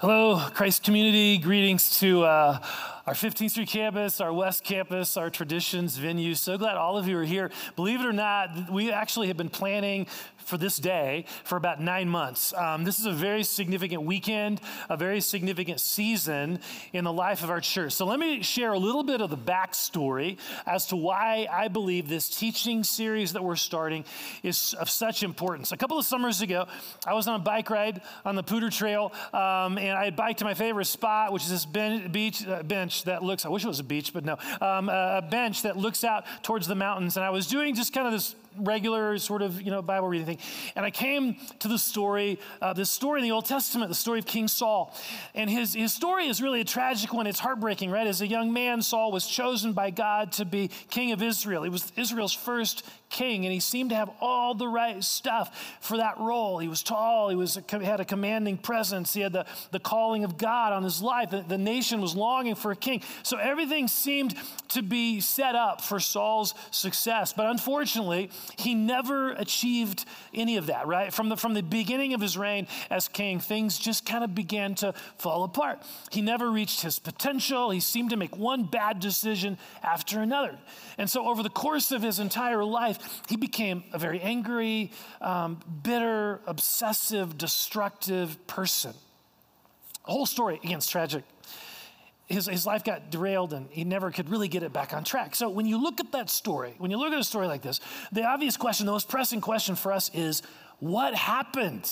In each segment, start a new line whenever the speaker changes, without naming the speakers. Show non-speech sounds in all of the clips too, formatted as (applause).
Hello, Christ community. Greetings to uh, our 15th Street campus, our West campus, our traditions venue. So glad all of you are here. Believe it or not, we actually have been planning for this day for about nine months. Um, this is a very significant weekend, a very significant season in the life of our church. So let me share a little bit of the backstory as to why I believe this teaching series that we're starting is of such importance. A couple of summers ago, I was on a bike ride on the Poudre Trail, um, and I biked to my favorite spot, which is this ben- beach uh, bench that looks. I wish it was a beach, but no, um, a bench that looks out towards the mountains. And I was doing just kind of this regular sort of you know Bible reading thing, and I came to the story, uh, this story in the Old Testament, the story of King Saul, and his his story is really a tragic one. It's heartbreaking, right? As a young man, Saul was chosen by God to be king of Israel. He was Israel's first king, and he seemed to have all the right stuff for that role. He was tall, he was had a commanding presence, he had the, the calling of God on his life. The, the nation was longing for a king. So everything seemed to be set up for Saul's success. But unfortunately, he never achieved any of that, right? From the, from the beginning of his reign as king, things just kind of began to fall apart. He never reached his potential. He seemed to make one bad decision after another. And so, over the course of his entire life, he became a very angry, um, bitter, obsessive, destructive person. The whole story, again, is tragic his, his life got derailed and he never could really get it back on track. So when you look at that story, when you look at a story like this, the obvious question, the most pressing question for us is what happened?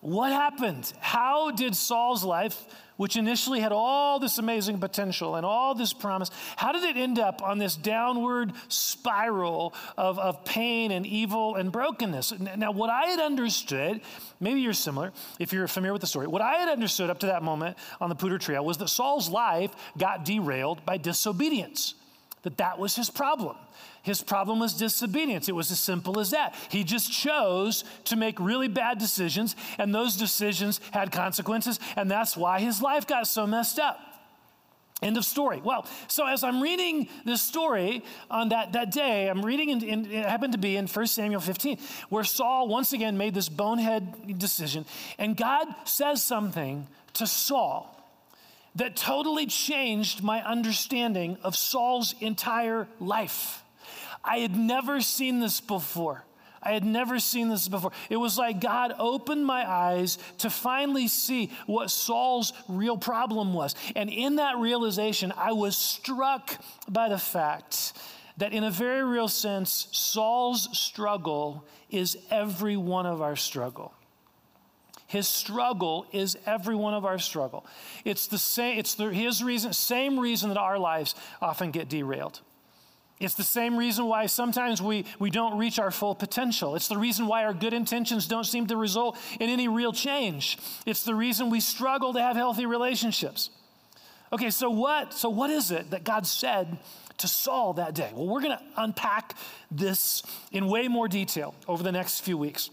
What happened? How did Saul's life, which initially had all this amazing potential and all this promise, how did it end up on this downward spiral of, of pain and evil and brokenness? Now, what I had understood, maybe you're similar if you're familiar with the story, what I had understood up to that moment on the Poudre Trail was that Saul's life got derailed by disobedience, that that was his problem. His problem was disobedience. It was as simple as that. He just chose to make really bad decisions, and those decisions had consequences, and that's why his life got so messed up. End of story. Well, so as I'm reading this story on that, that day, I'm reading, in, in, it happened to be in 1 Samuel 15, where Saul once again made this bonehead decision, and God says something to Saul that totally changed my understanding of Saul's entire life. I had never seen this before. I had never seen this before. It was like God opened my eyes to finally see what Saul's real problem was. And in that realization, I was struck by the fact that, in a very real sense, Saul's struggle is every one of our struggle. His struggle is every one of our struggle. It's the same, it's the, his reason, same reason that our lives often get derailed. It's the same reason why sometimes we, we don't reach our full potential. It's the reason why our good intentions don't seem to result in any real change. It's the reason we struggle to have healthy relationships. Okay, so what, so what is it that God said to Saul that day? Well, we're going to unpack this in way more detail over the next few weeks.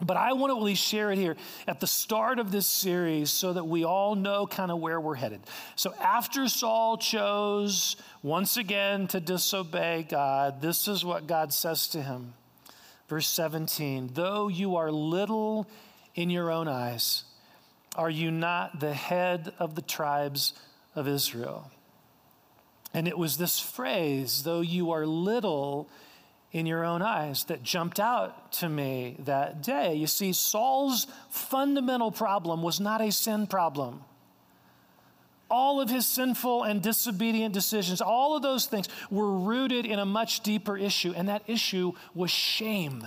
But I want to at least share it here at the start of this series so that we all know kind of where we're headed. So, after Saul chose once again to disobey God, this is what God says to him. Verse 17 Though you are little in your own eyes, are you not the head of the tribes of Israel? And it was this phrase, though you are little in your own eyes that jumped out to me that day. You see, Saul's fundamental problem was not a sin problem. All of his sinful and disobedient decisions, all of those things were rooted in a much deeper issue, and that issue was shame.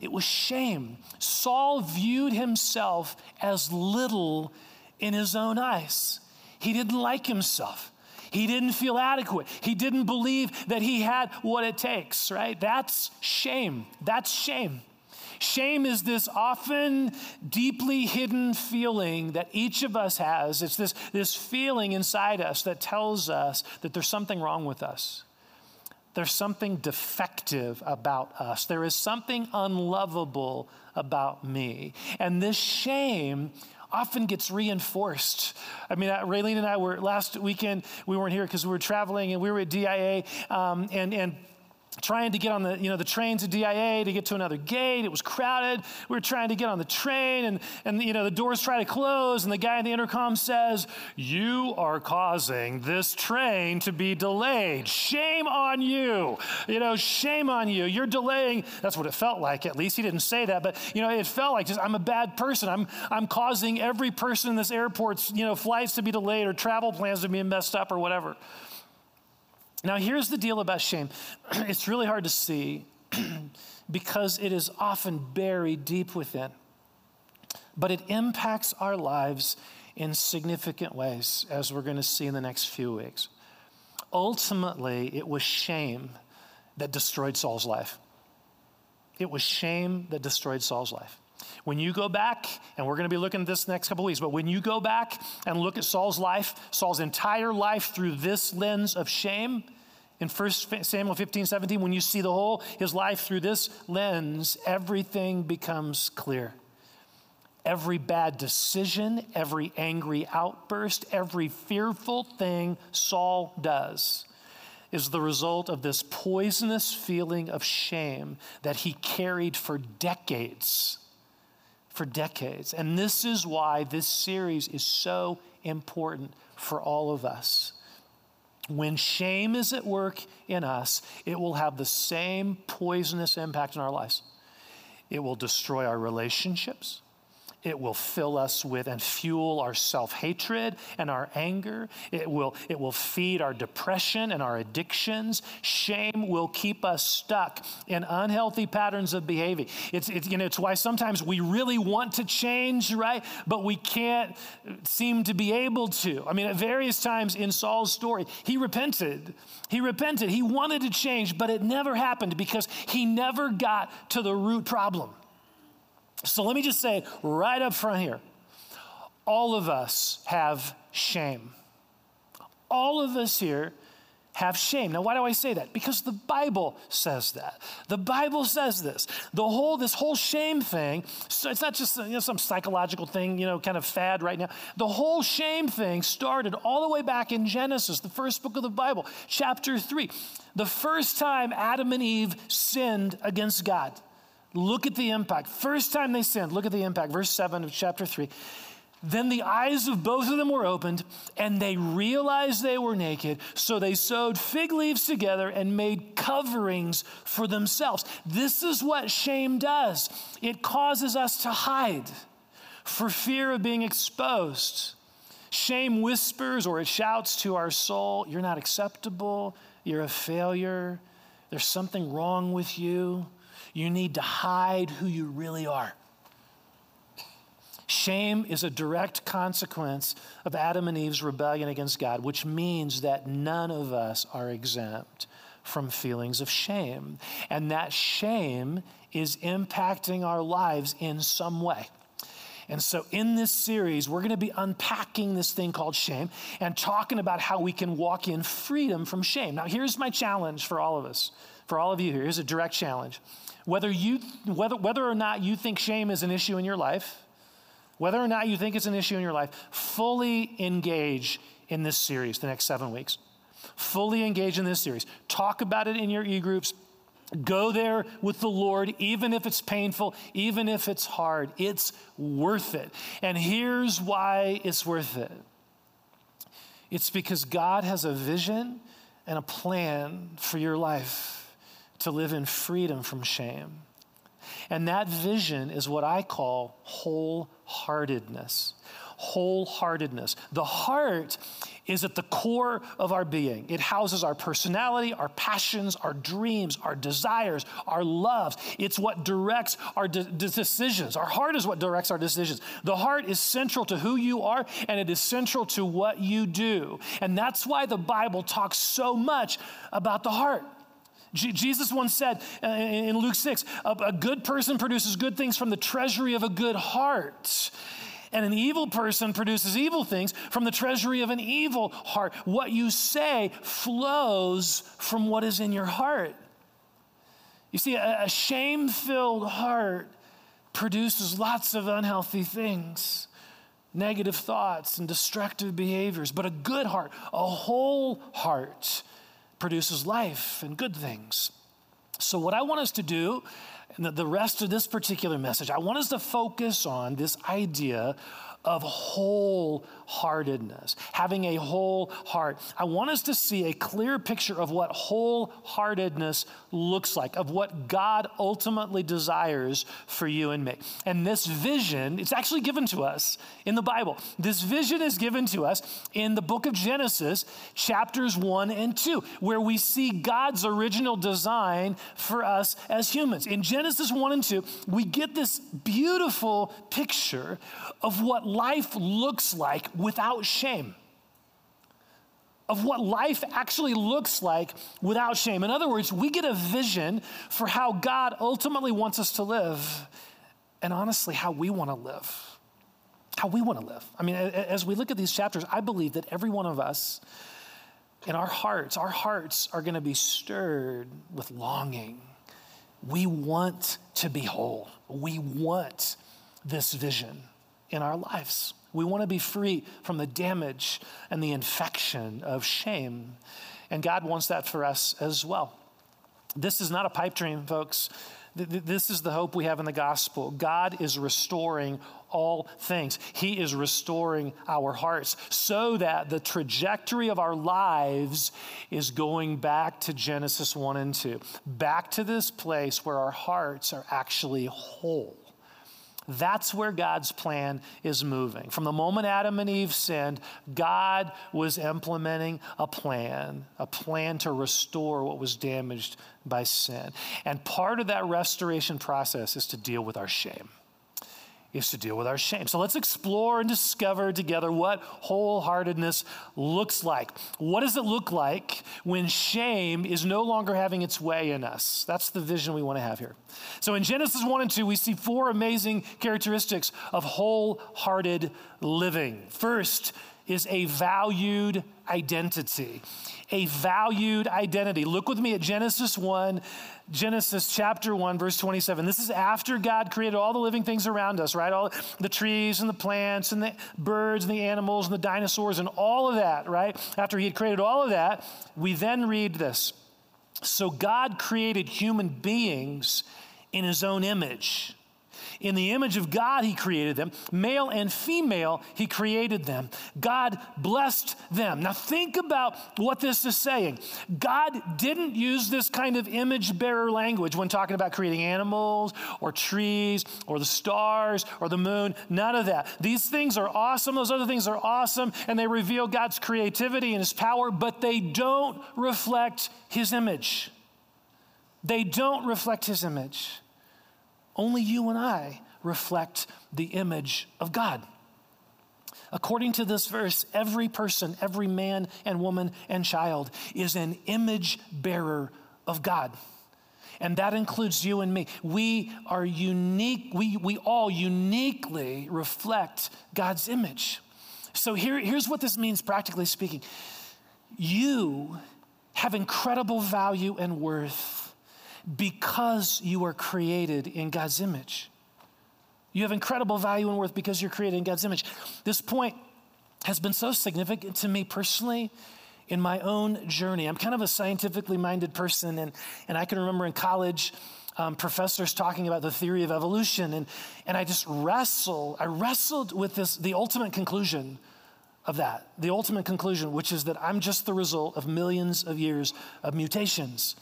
It was shame. Saul viewed himself as little in his own eyes. He didn't like himself. He didn't feel adequate. He didn't believe that he had what it takes, right? That's shame. That's shame. Shame is this often deeply hidden feeling that each of us has. It's this, this feeling inside us that tells us that there's something wrong with us. There's something defective about us. There is something unlovable about me. And this shame often gets reinforced. I mean, uh, Raylene and I were last weekend, we weren't here because we were traveling and we were at DIA, um, and, and trying to get on the, you know, the train to DIA to get to another gate. It was crowded. We were trying to get on the train and, and you know, the doors try to close and the guy in the intercom says, you are causing this train to be delayed. Shame on you. You know, shame on you. You're delaying. That's what it felt like. At least he didn't say that, but you know, it felt like just, I'm a bad person. I'm, I'm causing every person in this airport's, you know, flights to be delayed or travel plans to be messed up or whatever. Now, here's the deal about shame (clears throat) it's really hard to see (clears throat) because it is often buried deep within, but it impacts our lives in significant ways, as we're going to see in the next few weeks. Ultimately, it was shame that destroyed Saul's life. It was shame that destroyed Saul's life. When you go back, and we're going to be looking at this next couple of weeks, but when you go back and look at Saul's life, Saul's entire life through this lens of shame, in 1 Samuel 15, 17, when you see the whole, his life through this lens, everything becomes clear. Every bad decision, every angry outburst, every fearful thing Saul does is the result of this poisonous feeling of shame that he carried for decades for decades. And this is why this series is so important for all of us. When shame is at work in us, it will have the same poisonous impact in our lives. It will destroy our relationships. It will fill us with and fuel our self hatred and our anger. It will, it will feed our depression and our addictions. Shame will keep us stuck in unhealthy patterns of behavior. It's, it's, you know, it's why sometimes we really want to change, right? But we can't seem to be able to. I mean, at various times in Saul's story, he repented. He repented. He wanted to change, but it never happened because he never got to the root problem. So let me just say right up front here all of us have shame. All of us here have shame. Now, why do I say that? Because the Bible says that. The Bible says this. The whole, this whole shame thing, so it's not just you know, some psychological thing, you know, kind of fad right now. The whole shame thing started all the way back in Genesis, the first book of the Bible, chapter 3. The first time Adam and Eve sinned against God. Look at the impact. First time they sinned, look at the impact. Verse 7 of chapter 3. Then the eyes of both of them were opened, and they realized they were naked. So they sewed fig leaves together and made coverings for themselves. This is what shame does it causes us to hide for fear of being exposed. Shame whispers or it shouts to our soul, You're not acceptable. You're a failure. There's something wrong with you. You need to hide who you really are. Shame is a direct consequence of Adam and Eve's rebellion against God, which means that none of us are exempt from feelings of shame. And that shame is impacting our lives in some way. And so, in this series, we're going to be unpacking this thing called shame and talking about how we can walk in freedom from shame. Now, here's my challenge for all of us, for all of you here. Here's a direct challenge. Whether, you, whether, whether or not you think shame is an issue in your life, whether or not you think it's an issue in your life, fully engage in this series the next seven weeks. Fully engage in this series. Talk about it in your e groups. Go there with the Lord, even if it's painful, even if it's hard. It's worth it. And here's why it's worth it it's because God has a vision and a plan for your life to live in freedom from shame. And that vision is what I call wholeheartedness. Wholeheartedness. The heart is at the core of our being. It houses our personality, our passions, our dreams, our desires, our loves. It's what directs our de- decisions. Our heart is what directs our decisions. The heart is central to who you are and it is central to what you do. And that's why the Bible talks so much about the heart. Jesus once said uh, in Luke 6 a good person produces good things from the treasury of a good heart. And an evil person produces evil things from the treasury of an evil heart. What you say flows from what is in your heart. You see, a, shame filled heart produces lots of unhealthy things, negative thoughts, and destructive behaviors. But a good heart, a whole heart, produces life and good things. So, what I want us to do, and the rest of this particular message, I want us to focus on this idea of wholeheartedness, having a whole heart. I want us to see a clear picture of what wholeheartedness looks like, of what God ultimately desires for you and me. And this vision, it's actually given to us in the Bible. This vision is given to us in the book of Genesis, chapters 1 and 2, where we see God's original design for us as humans. In Genesis 1 and 2, we get this beautiful picture of what life looks like without shame. Of what life actually looks like without shame. In other words, we get a vision for how God ultimately wants us to live, and honestly, how we want to live. How we want to live. I mean, as we look at these chapters, I believe that every one of us, in our hearts, our hearts are going to be stirred with longing. We want to be whole. We want this vision in our lives. We want to be free from the damage and the infection of shame. And God wants that for us as well. This is not a pipe dream, folks. This is the hope we have in the gospel. God is restoring all things. He is restoring our hearts so that the trajectory of our lives is going back to Genesis 1 and 2, back to this place where our hearts are actually whole. That's where God's plan is moving. From the moment Adam and Eve sinned, God was implementing a plan, a plan to restore what was damaged by sin. And part of that restoration process is to deal with our shame is to deal with our shame. So let's explore and discover together what wholeheartedness looks like. What does it look like when shame is no longer having its way in us? That's the vision we want to have here. So in Genesis 1 and 2, we see four amazing characteristics of wholehearted living. First, is a valued identity. A valued identity. Look with me at Genesis 1, Genesis chapter 1, verse 27. This is after God created all the living things around us, right? All the trees and the plants and the birds and the animals and the dinosaurs and all of that, right? After He had created all of that, we then read this. So God created human beings in His own image. In the image of God, He created them. Male and female, He created them. God blessed them. Now, think about what this is saying. God didn't use this kind of image bearer language when talking about creating animals or trees or the stars or the moon. None of that. These things are awesome. Those other things are awesome and they reveal God's creativity and His power, but they don't reflect His image. They don't reflect His image. Only you and I reflect the image of God. According to this verse, every person, every man and woman and child is an image bearer of God. And that includes you and me. We are unique, we, we all uniquely reflect God's image. So here, here's what this means, practically speaking you have incredible value and worth because you are created in God's image. You have incredible value and worth because you're created in God's image. This point has been so significant to me personally in my own journey. I'm kind of a scientifically minded person, and, and I can remember in college, um, professors talking about the theory of evolution, and, and I just wrestle, I wrestled with this, the ultimate conclusion of that, the ultimate conclusion, which is that I'm just the result of millions of years of mutations.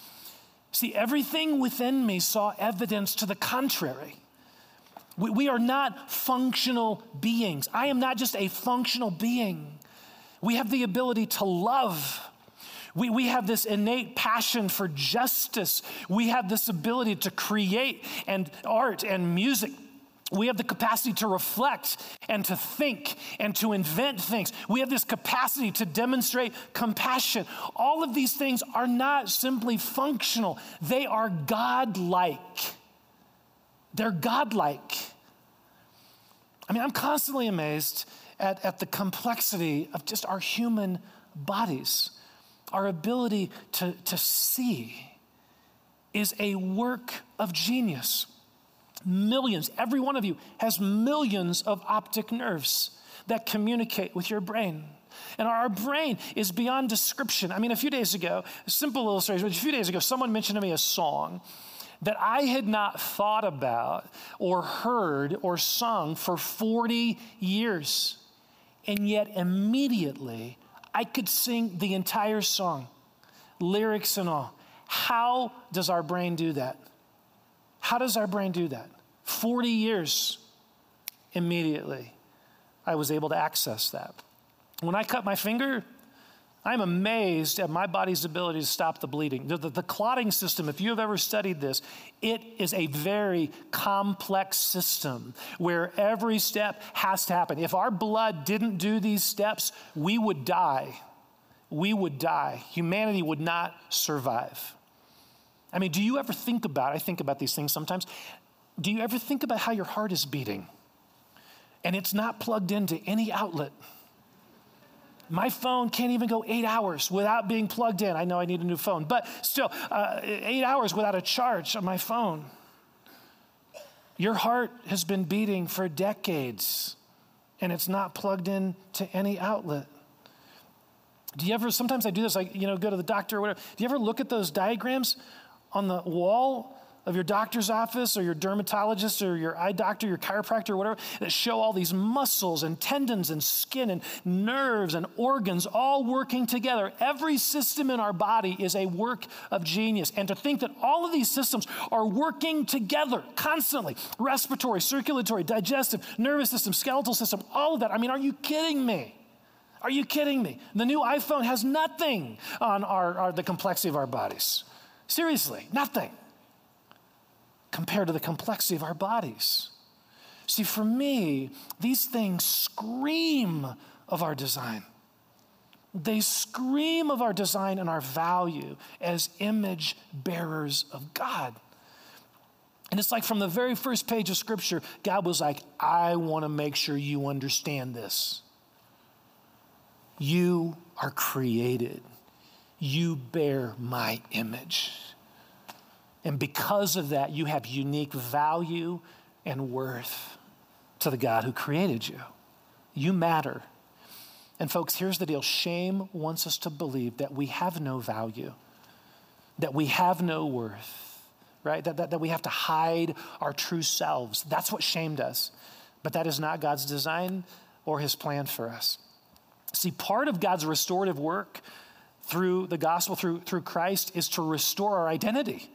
See, everything within me saw evidence to the contrary. We, we, are not functional beings. I am not just a functional being. We have the ability to love. We, we have this innate passion for justice. We have this ability to create and art and music we have the capacity to reflect and to think and to invent things. We have this capacity to demonstrate compassion. All of these things are not simply functional, they are godlike. They're godlike. I mean, I'm constantly amazed at, at the complexity of just our human bodies. Our ability to, to see is a work of genius. Millions, every one of you has millions of optic nerves that communicate with your brain. And our brain is beyond description. I mean, a few days ago, a simple illustration, a few days ago, someone mentioned to me a song that I had not thought about or heard or sung for 40 years. And yet, immediately, I could sing the entire song, lyrics and all. How does our brain do that? How does our brain do that? 40 years, immediately, I was able to access that. When I cut my finger, I'm amazed at my body's ability to stop the bleeding. The, the, the, clotting system, if you have ever studied this, it is a very complex system where every step has to happen. If our blood didn't do these steps, we would die. We would die. Humanity would not survive. I mean, do you ever think about, I think about these things sometimes, do you ever think about how your heart is beating and it's not plugged into any outlet? My phone can't even go eight hours without being plugged in. I know I need a new phone, but still, uh, eight hours without a charge on my phone. Your heart has been beating for decades and it's not plugged in to any outlet. Do you ever, sometimes I do this, like, you know, go to the doctor or whatever. Do you ever look at those diagrams on the wall of your doctor's office or your dermatologist or your eye doctor, your chiropractor, or whatever, that show all these muscles and tendons and skin and nerves and organs all working together. Every system in our body is a work of genius. And to think that all of these systems are working together constantly respiratory, circulatory, digestive, nervous system, skeletal system, all of that. I mean, are you kidding me? Are you kidding me? The new iPhone has nothing on our, our the complexity of our bodies. Seriously, nothing compared to the complexity of our bodies. See, for me, these things scream of our design. They scream of our design and our value as image bearers of God. And it's like from the very first page of Scripture, God was like, I want to make sure you understand this. You are created, you bear my image. And because of that, you have unique value and worth to the God who created you. You matter. And, folks, here's the deal shame wants us to believe that we have no value, that we have no worth, right? That, that, that we have to hide our true selves. That's what shame does. But that is not God's design or his plan for us. See, part of God's restorative work through the gospel, through, through Christ, is to restore our identity.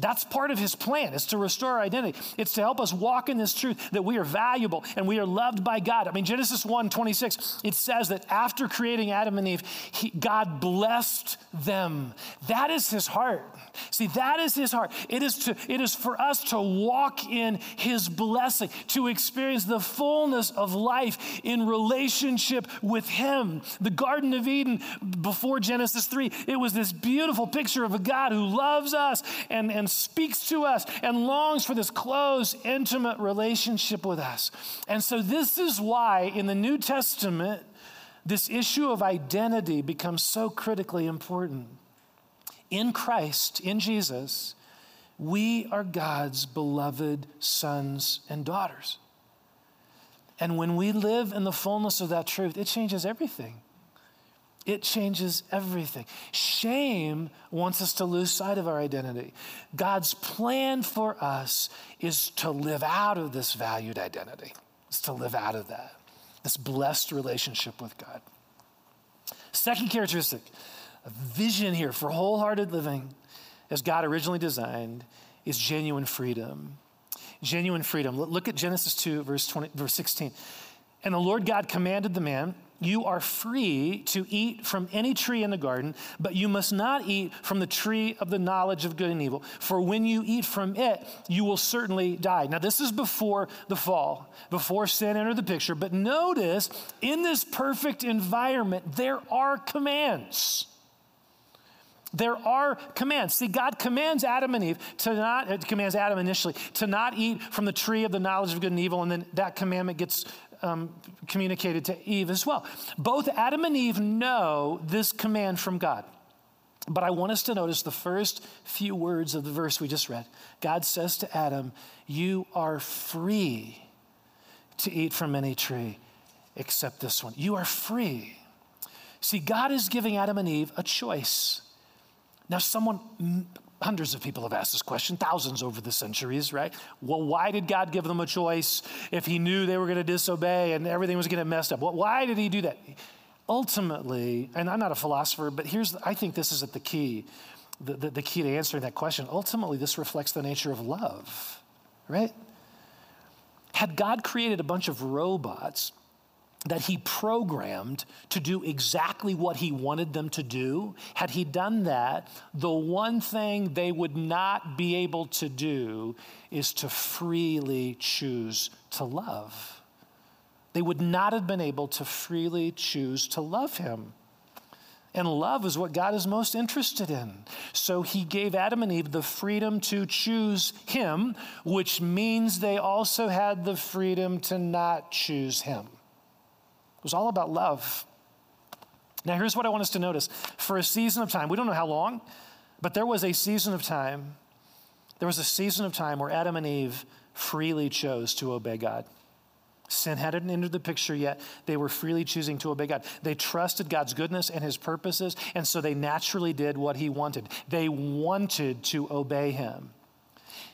That's part of his plan, is to restore our identity. It's to help us walk in this truth that we are valuable and we are loved by God. I mean, Genesis 1 26, it says that after creating Adam and Eve, he, God blessed them. That is his heart. See, that is his heart. It is, to, it is for us to walk in his blessing, to experience the fullness of life in relationship with him. The Garden of Eden before Genesis 3, it was this beautiful picture of a God who loves us and, and speaks to us and longs for this close, intimate relationship with us. And so, this is why in the New Testament, this issue of identity becomes so critically important. In Christ, in Jesus, we are God's beloved sons and daughters. And when we live in the fullness of that truth, it changes everything. It changes everything. Shame wants us to lose sight of our identity. God's plan for us is to live out of this valued identity, is to live out of that, this blessed relationship with God. Second characteristic, a vision here for wholehearted living as God originally designed is genuine freedom. Genuine freedom. Look at Genesis 2, verse, 20, verse 16. And the Lord God commanded the man, You are free to eat from any tree in the garden, but you must not eat from the tree of the knowledge of good and evil. For when you eat from it, you will certainly die. Now, this is before the fall, before sin entered the picture. But notice, in this perfect environment, there are commands. There are commands. See, God commands Adam and Eve to not, it commands Adam initially to not eat from the tree of the knowledge of good and evil, and then that commandment gets um, communicated to Eve as well. Both Adam and Eve know this command from God. But I want us to notice the first few words of the verse we just read. God says to Adam, You are free to eat from any tree except this one. You are free. See, God is giving Adam and Eve a choice. Now, someone, hundreds of people have asked this question, thousands over the centuries, right? Well, why did God give them a choice if He knew they were going to disobey and everything was going to mess up? Well, why did He do that? Ultimately, and I'm not a philosopher, but here's, I think this is at the key, the, the, the key to answering that question. Ultimately, this reflects the nature of love, right? Had God created a bunch of robots that he programmed to do exactly what he wanted them to do, had he done that, the one thing they would not be able to do is to freely choose to love. They would not have been able to freely choose to love him. And love is what God is most interested in. So he gave Adam and Eve the freedom to choose him, which means they also had the freedom to not choose him. It was all about love. Now, here's what I want us to notice. For a season of time, we don't know how long, but there was a season of time, there was a season of time where Adam and Eve freely chose to obey God. Sin hadn't entered the picture yet. They were freely choosing to obey God. They trusted God's goodness and his purposes, and so they naturally did what he wanted. They wanted to obey him.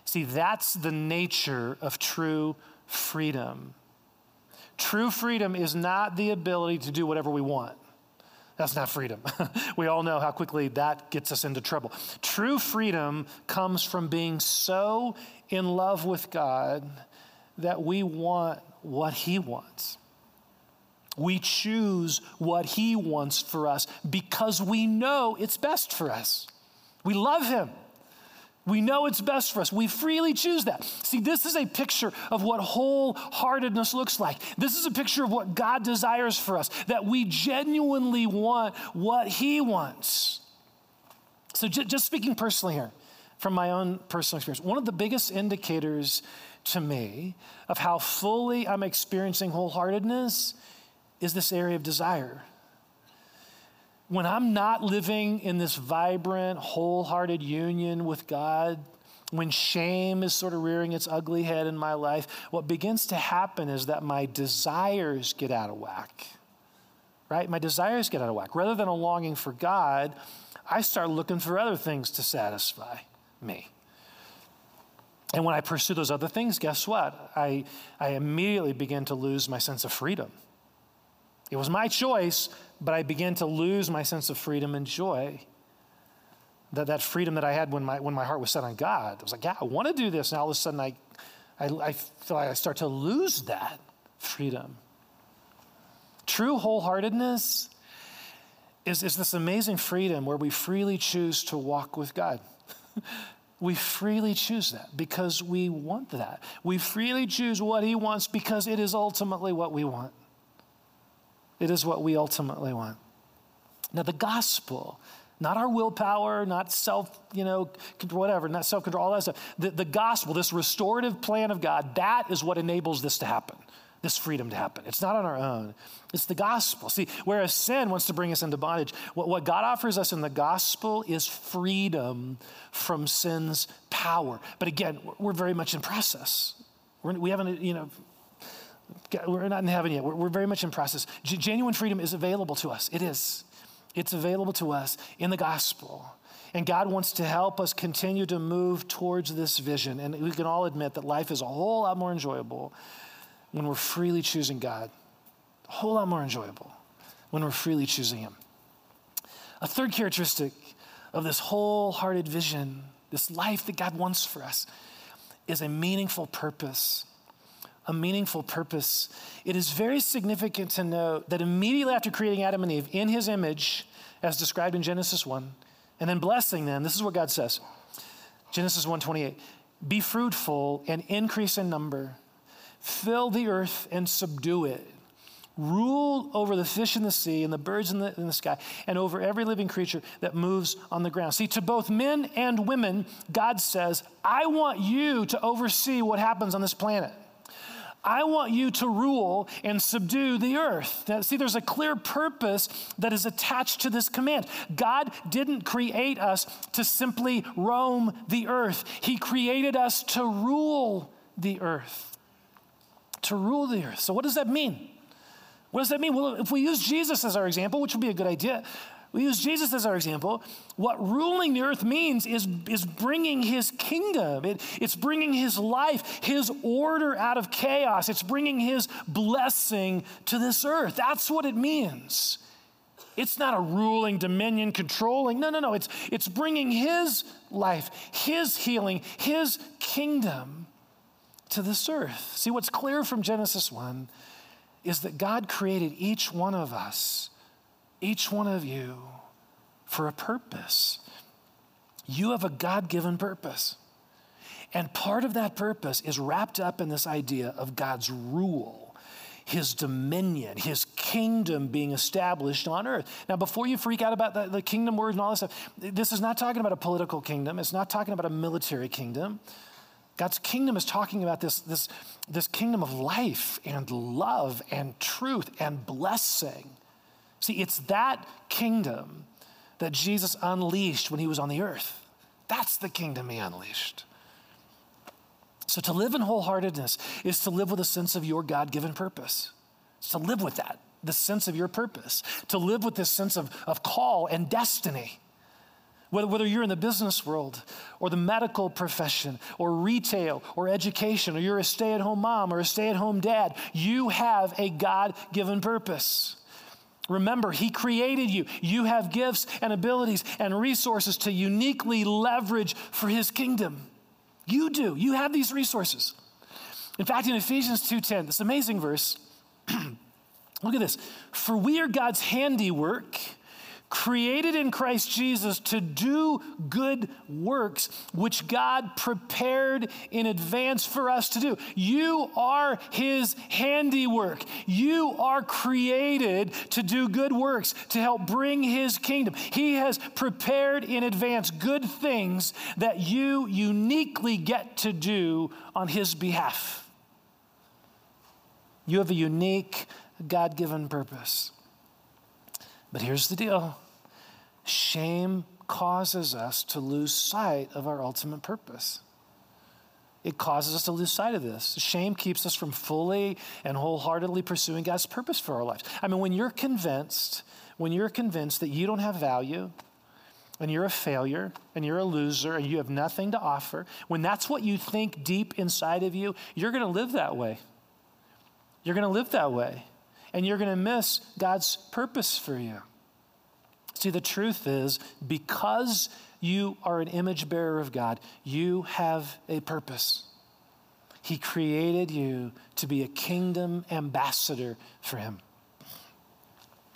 See, that's the nature of true freedom. True freedom is not the ability to do whatever we want. That's not freedom. (laughs) we all know how quickly that gets us into trouble. True freedom comes from being so in love with God that we want what He wants. We choose what He wants for us because we know it's best for us. We love Him. We know it's best for us. We freely choose that. See, this is a picture of what wholeheartedness looks like. This is a picture of what God desires for us, that we genuinely want what He wants. So, j- just speaking personally here, from my own personal experience, one of the biggest indicators to me of how fully I'm experiencing wholeheartedness is this area of desire when I'm not living in this vibrant, wholehearted union with God, when shame is sort of rearing its ugly head in my life, what begins to happen is that my desires get out of whack. Right? My desires get out of whack. Rather than a longing for God, I start looking for other things to satisfy me. And when I pursue those other things, guess what? I, I immediately begin to lose my sense of freedom. It was my choice, but I began to lose my sense of freedom and joy. That, that freedom that I had when my, when my heart was set on God. I was like, yeah, I want to do this. And all of a sudden, I, I, I feel like I start to lose that freedom. True wholeheartedness is, is this amazing freedom where we freely choose to walk with God. (laughs) we freely choose that because we want that. We freely choose what He wants because it is ultimately what we want. It is what we ultimately want. Now, the gospel, not our willpower, not self, you know, whatever, not self control, all that stuff. The, the gospel, this restorative plan of God, that is what enables this to happen, this freedom to happen. It's not on our own, it's the gospel. See, whereas sin wants to bring us into bondage, what, what God offers us in the gospel is freedom from sin's power. But again, we're very much in process. We're, we haven't, you know, we're not in heaven yet. We're, we're very much in process. G- genuine freedom is available to us. It is. It's available to us in the gospel. And God wants to help us continue to move towards this vision. And we can all admit that life is a whole lot more enjoyable when we're freely choosing God. A whole lot more enjoyable when we're freely choosing Him. A third characteristic of this wholehearted vision, this life that God wants for us, is a meaningful purpose a meaningful purpose. It is very significant to note that immediately after creating Adam and Eve in his image, as described in Genesis 1, and then blessing them, this is what God says. Genesis 1:28. Be fruitful and increase in number. Fill the earth and subdue it. Rule over the fish in the sea and the birds in the, in the sky and over every living creature that moves on the ground. See, to both men and women, God says, I want you to oversee what happens on this planet. I want you to rule and subdue the earth. Now, see, there's a clear purpose that is attached to this command. God didn't create us to simply roam the earth, He created us to rule the earth. To rule the earth. So, what does that mean? What does that mean? Well, if we use Jesus as our example, which would be a good idea, we use Jesus as our example. What ruling the earth means is, is bringing his kingdom. It, it's bringing his life, his order out of chaos. It's bringing his blessing to this earth. That's what it means. It's not a ruling, dominion, controlling. No, no, no. It's, it's bringing his life, his healing, his kingdom to this earth. See, what's clear from Genesis 1 is that God created each one of us each one of you for a purpose. You have a God given purpose. And part of that purpose is wrapped up in this idea of God's rule, His dominion, His kingdom being established on earth. Now, before you freak out about the, the kingdom words and all this stuff, this is not talking about a political kingdom, it's not talking about a military kingdom. God's kingdom is talking about this, this, this kingdom of life and love and truth and blessing. See, it's that kingdom that Jesus unleashed when he was on the earth. That's the kingdom he unleashed. So to live in wholeheartedness is to live with a sense of your God given purpose. It's to live with that, the sense of your purpose, to live with this sense of, of call and destiny. Whether, whether you're in the business world or the medical profession or retail or education, or you're a stay at home mom or a stay at home dad, you have a God given purpose. Remember, He created you. You have gifts and abilities and resources to uniquely leverage for His kingdom. You do. You have these resources. In fact, in Ephesians 2:10, this amazing verse, (clears throat) look at this. For we are God's handiwork created in Christ Jesus to do good works, which God prepared in advance for us to do. You are His handiwork. You are created to do good works, to help bring His kingdom. He has prepared in advance good things that you uniquely get to do on His behalf. You have a unique, God given purpose. But here's the deal shame causes us to lose sight of our ultimate purpose. It causes us to lose sight of this. Shame keeps us from fully and wholeheartedly pursuing God's purpose for our lives. I mean, when you're convinced, when you're convinced that you don't have value, and you're a failure and you're a loser and you have nothing to offer, when that's what you think deep inside of you, you're going to live that way. You're going to live that way. And you're going to miss God's purpose for you. See, the truth is, because you are an image bearer of God, you have a purpose. He created you to be a kingdom ambassador for Him.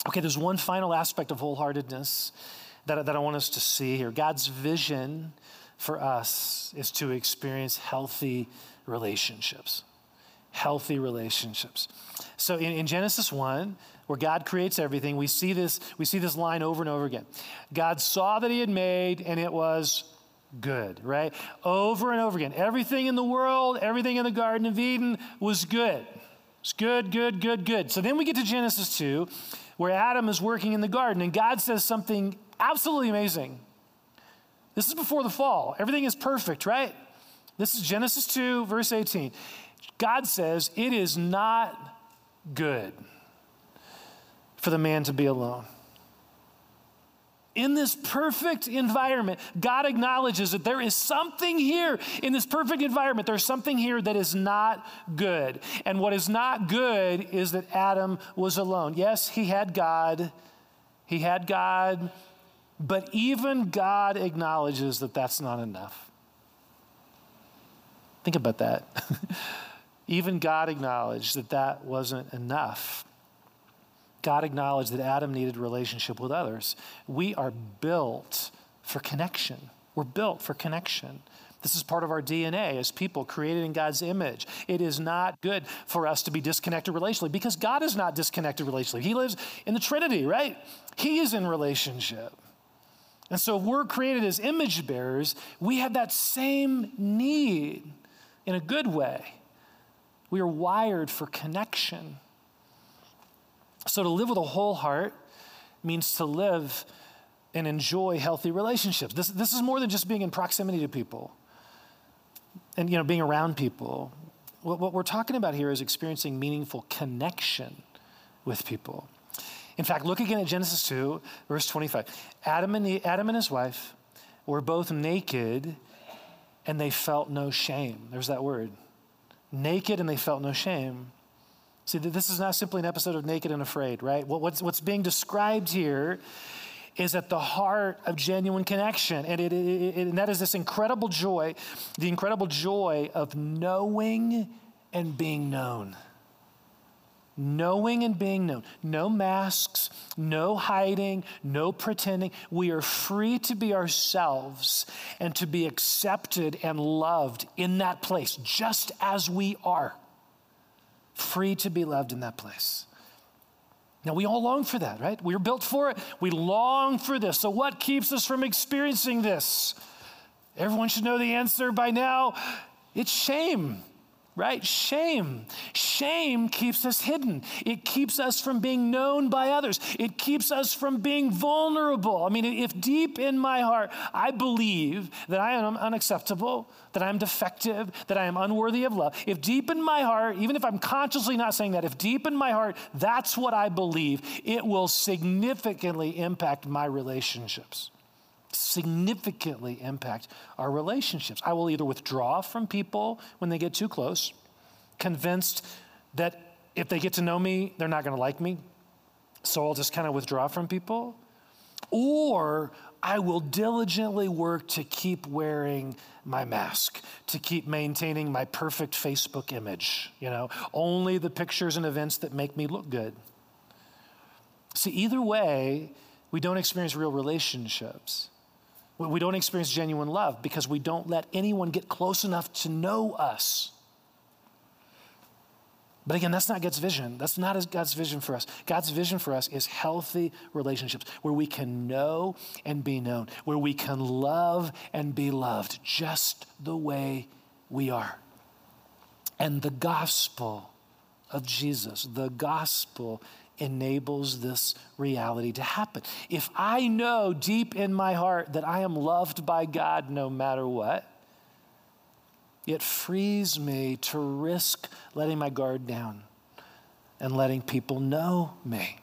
Okay, there's one final aspect of wholeheartedness that, that I want us to see here. God's vision for us is to experience healthy relationships. Healthy relationships. So in, in Genesis 1, where God creates everything, we see this, we see this line over and over again. God saw that he had made and it was good, right? Over and over again. Everything in the world, everything in the Garden of Eden was good. It's good, good, good, good. So then we get to Genesis 2, where Adam is working in the garden, and God says something absolutely amazing. This is before the fall. Everything is perfect, right? This is Genesis 2, verse 18. God says, It is not good for the man to be alone. In this perfect environment, God acknowledges that there is something here in this perfect environment. There's something here that is not good. And what is not good is that Adam was alone. Yes, he had God, he had God, but even God acknowledges that that's not enough. Think about that. (laughs) even God acknowledged that that wasn't enough. God acknowledged that Adam needed relationship with others. We are built for connection. We're built for connection. This is part of our DNA as people created in God's image. It is not good for us to be disconnected relationally because God is not disconnected relationally. He lives in the Trinity, right? He is in relationship. And so, if we're created as image bearers, we have that same need in a good way. We are wired for connection. So, to live with a whole heart means to live and enjoy healthy relationships. This, this is more than just being in proximity to people and you know, being around people. What, what we're talking about here is experiencing meaningful connection with people. In fact, look again at Genesis 2, verse 25. Adam and, Adam and his wife were both naked and they felt no shame. There's that word. Naked and they felt no shame. See, this is not simply an episode of Naked and Afraid, right? What's, what's being described here is at the heart of genuine connection. And, it, it, it, and that is this incredible joy, the incredible joy of knowing and being known knowing and being known. No masks, no hiding, no pretending. We are free to be ourselves and to be accepted and loved in that place, just as we are. Free to be loved in that place. Now, we all long for that, right? We are built for it. We long for this. So, what keeps us from experiencing this? Everyone should know the answer by now. It's shame right? Shame. Shame keeps us hidden. It keeps us from being known by others. It keeps us from being vulnerable. I mean, if deep in my heart I believe that I am unacceptable, that I am defective, that I am unworthy of love, if deep in my heart, even if I'm consciously not saying that, if deep in my heart that's what I believe, it will significantly impact my relationships significantly impact our relationships. I will either withdraw from people when they get too close, convinced that if they get to know me, they're not going to like me. So I'll just kind of withdraw from people. Or I will diligently work to keep wearing my mask, to keep maintaining my perfect Facebook image, you know, only the pictures and events that make me look good. See, either way, we don't experience real relationships. We don't experience genuine love because we don't let anyone get close enough to know us. But again, that's not God's vision. That's not God's vision for us. God's vision for us is healthy relationships where we can know and be known, where we can love and be loved just the way we are. And the gospel of Jesus, the gospel enables this reality to happen. If I know deep in my heart that I am loved by God no matter what, it frees me to risk letting my guard down and letting people know me.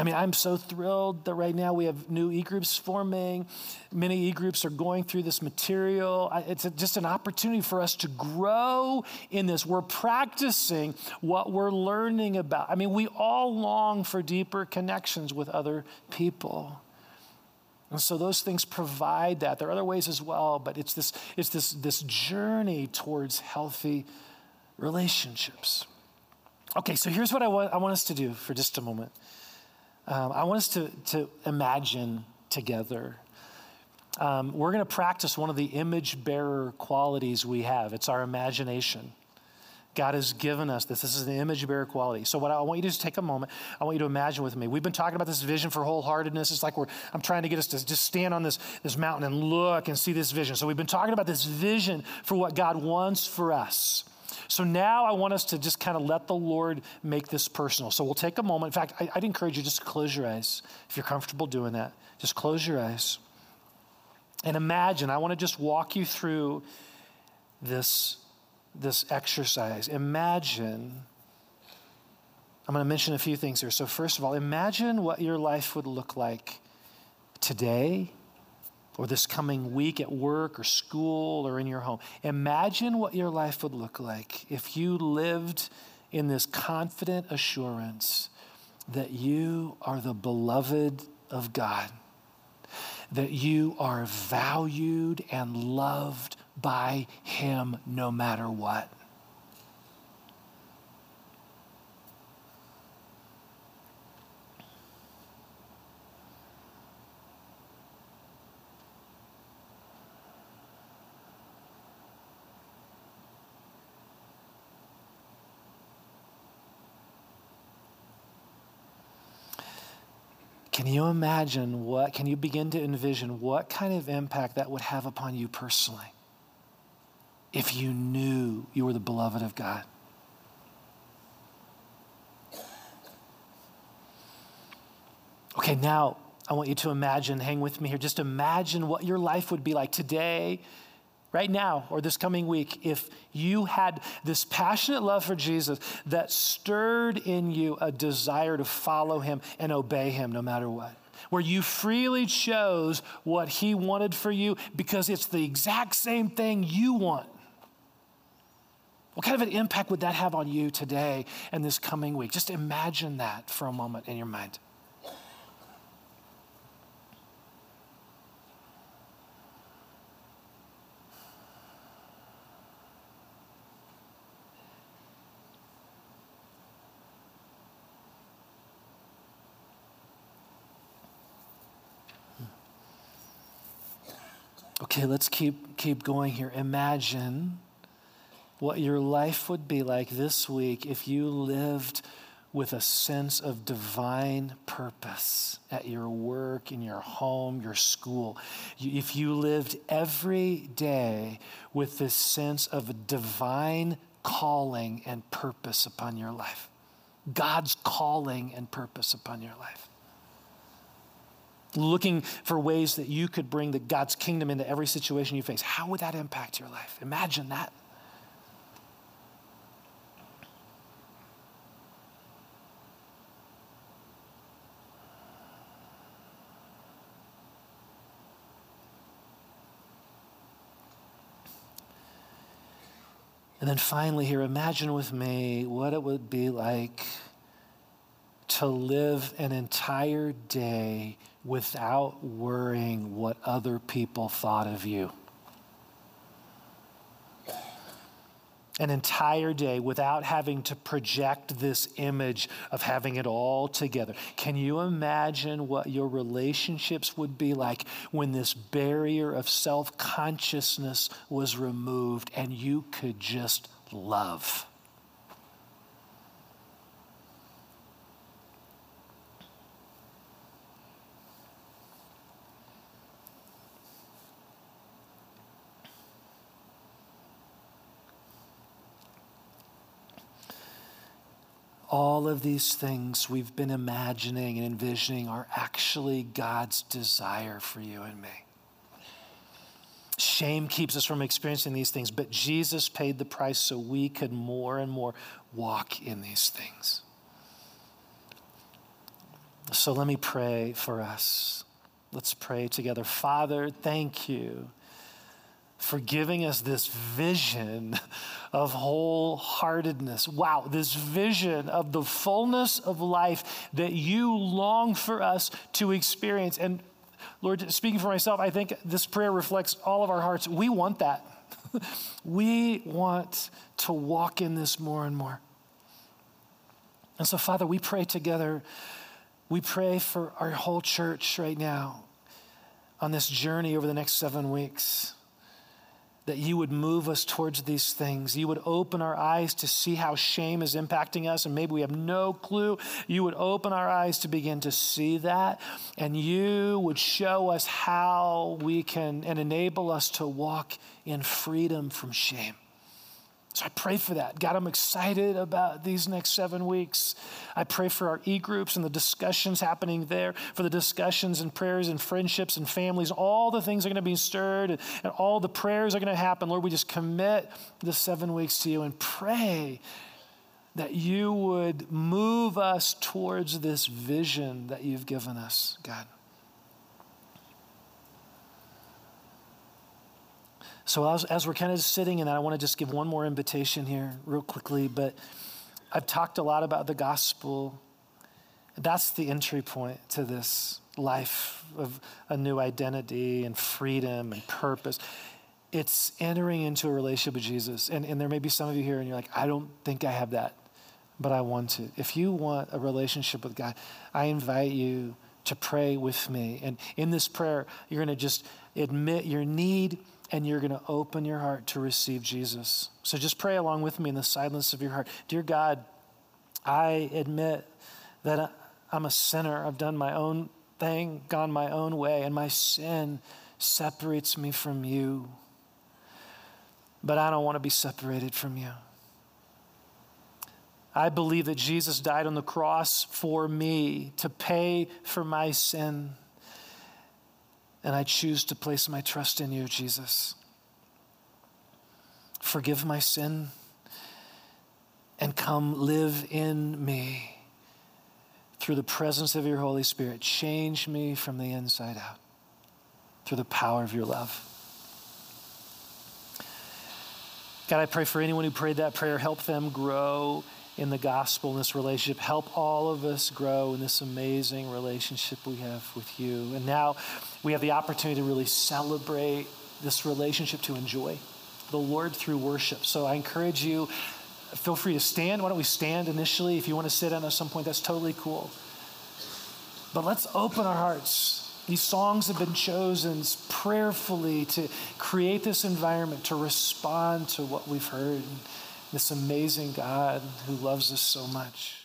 I mean, I'm so thrilled that right now we have new e groups forming. Many e groups are going through this material. It's just an opportunity for us to grow in this. We're practicing what we're learning about. I mean, we all long for deeper connections with other people. And so those things provide that. There are other ways as well, but it's this, it's this, this journey towards healthy relationships. Okay, so here's what I want, I want us to do for just a moment um, I want us to, to imagine together. Um, we're going to practice one of the image bearer qualities we have it's our imagination. God has given us this. This is an image bearer quality. So, what I, want you to just take a moment. I want you to imagine with me. We've been talking about this vision for wholeheartedness. It's like we're, I'm trying to get us to just stand on this, this mountain and look and see this vision. So, we've been talking about this vision for what God wants for us. So now I want us to just kind of let the Lord make this personal. So we'll take a moment. In fact, I, would encourage you just to close your eyes if you're comfortable doing that. Just close your eyes and imagine. I want to just walk you through this, this exercise. Imagine. I'm going to mention a few things here. So, first of all, imagine what your life would look like today or this coming week at work or school or in your home. Imagine what your life would look like if you lived in this confident assurance that you are the beloved of God, that you are valued and loved by Him no matter what. Can you imagine what, can you begin to envision what kind of impact that would have upon you personally if you knew you were the beloved of God? Okay, now I want you to imagine, hang with me here, just imagine what your life would be like today right now or this coming week, if you had this passionate love for Jesus that stirred in you a desire to follow him and obey him no matter what, where you freely chose what he wanted for you because it's the exact same thing you want. What kind of an impact would that have on you today and this coming week? Just imagine that for a moment in your mind. Okay, let's keep keep going here. Imagine what your life would be like this week if you lived with a sense of divine purpose at your work, in your home, your school. If you lived every day with this sense of divine calling and purpose upon your life, God's calling and purpose upon your life. Looking for ways that you could bring the God's kingdom into every situation you face. How would that impact your life? Imagine that. And then finally, here, imagine with me what it would be like to live an entire day without worrying what other people thought of you. an entire day without having to project this image of having it all together. Can you imagine what your relationships would be like when this barrier of self consciousness was removed and you could just love? All of these things we've been imagining and envisioning are actually God's desire for you and me. Shame keeps us from experiencing these things, but Jesus paid the price so we could more and more walk in these things. So let me pray for us. Let's pray together. Father, thank you for giving us this vision of wholeheartedness. Wow, this vision of the fullness of life that you long for us to experience. And Lord, speaking for myself, I think this prayer reflects all of our hearts. We want that. (laughs) we want to walk in this more and more. And so, Father, we pray together. We pray for our whole church right now on this journey over the next seven weeks that you would move us towards these things. You would open our eyes to see how shame is impacting us, and maybe we have no clue. You would open our eyes to begin to see that, and you would show us how we can and enable us to walk in freedom from shame. So I pray for that. God, I'm excited about these next seven weeks. I pray for our e groups and the discussions happening there, for the discussions and prayers and friendships and families. All the things are going to be stirred and, all the prayers are going to happen. Lord, we just commit the seven weeks to you and pray that you would move us towards this vision that you've given us, God. So, as, as we're kind of sitting in that, I want to just give one more invitation here, real quickly. But I've talked a lot about the gospel. That's the entry point to this life of a new identity and freedom and purpose. It's entering into a relationship with Jesus. And, and there may be some of you here and you're like, I don't think I have that, but I want to. If you want a relationship with God, I invite you to pray with me. And in this prayer, you're going to just admit your need and you're going to open your heart to receive Jesus. So just pray along with me in the silence of your heart. Dear God, I admit that I'm a sinner. I've done my own thing, gone my own way, and my sin separates me from you. But I don't want to be separated from you. I believe that Jesus died on the cross for me to pay for my sin. And I choose to place my trust in you, Jesus. forgive my sin, and come live in me through the presence of your Holy Spirit. Change me from the inside out through the power of your love. God, I pray for anyone who prayed that prayer, help them grow in the gospel, in this relationship. Help all of us grow in this amazing relationship we have with you. And now we have the opportunity to really celebrate this relationship, to enjoy the Lord through worship. So I encourage you, feel free to stand. Why don't we stand initially? If you want to sit down at some point, that's totally cool. But let's open our hearts. These songs have been chosen prayerfully to create this environment, to respond to what we've heard. This amazing God who loves us so much.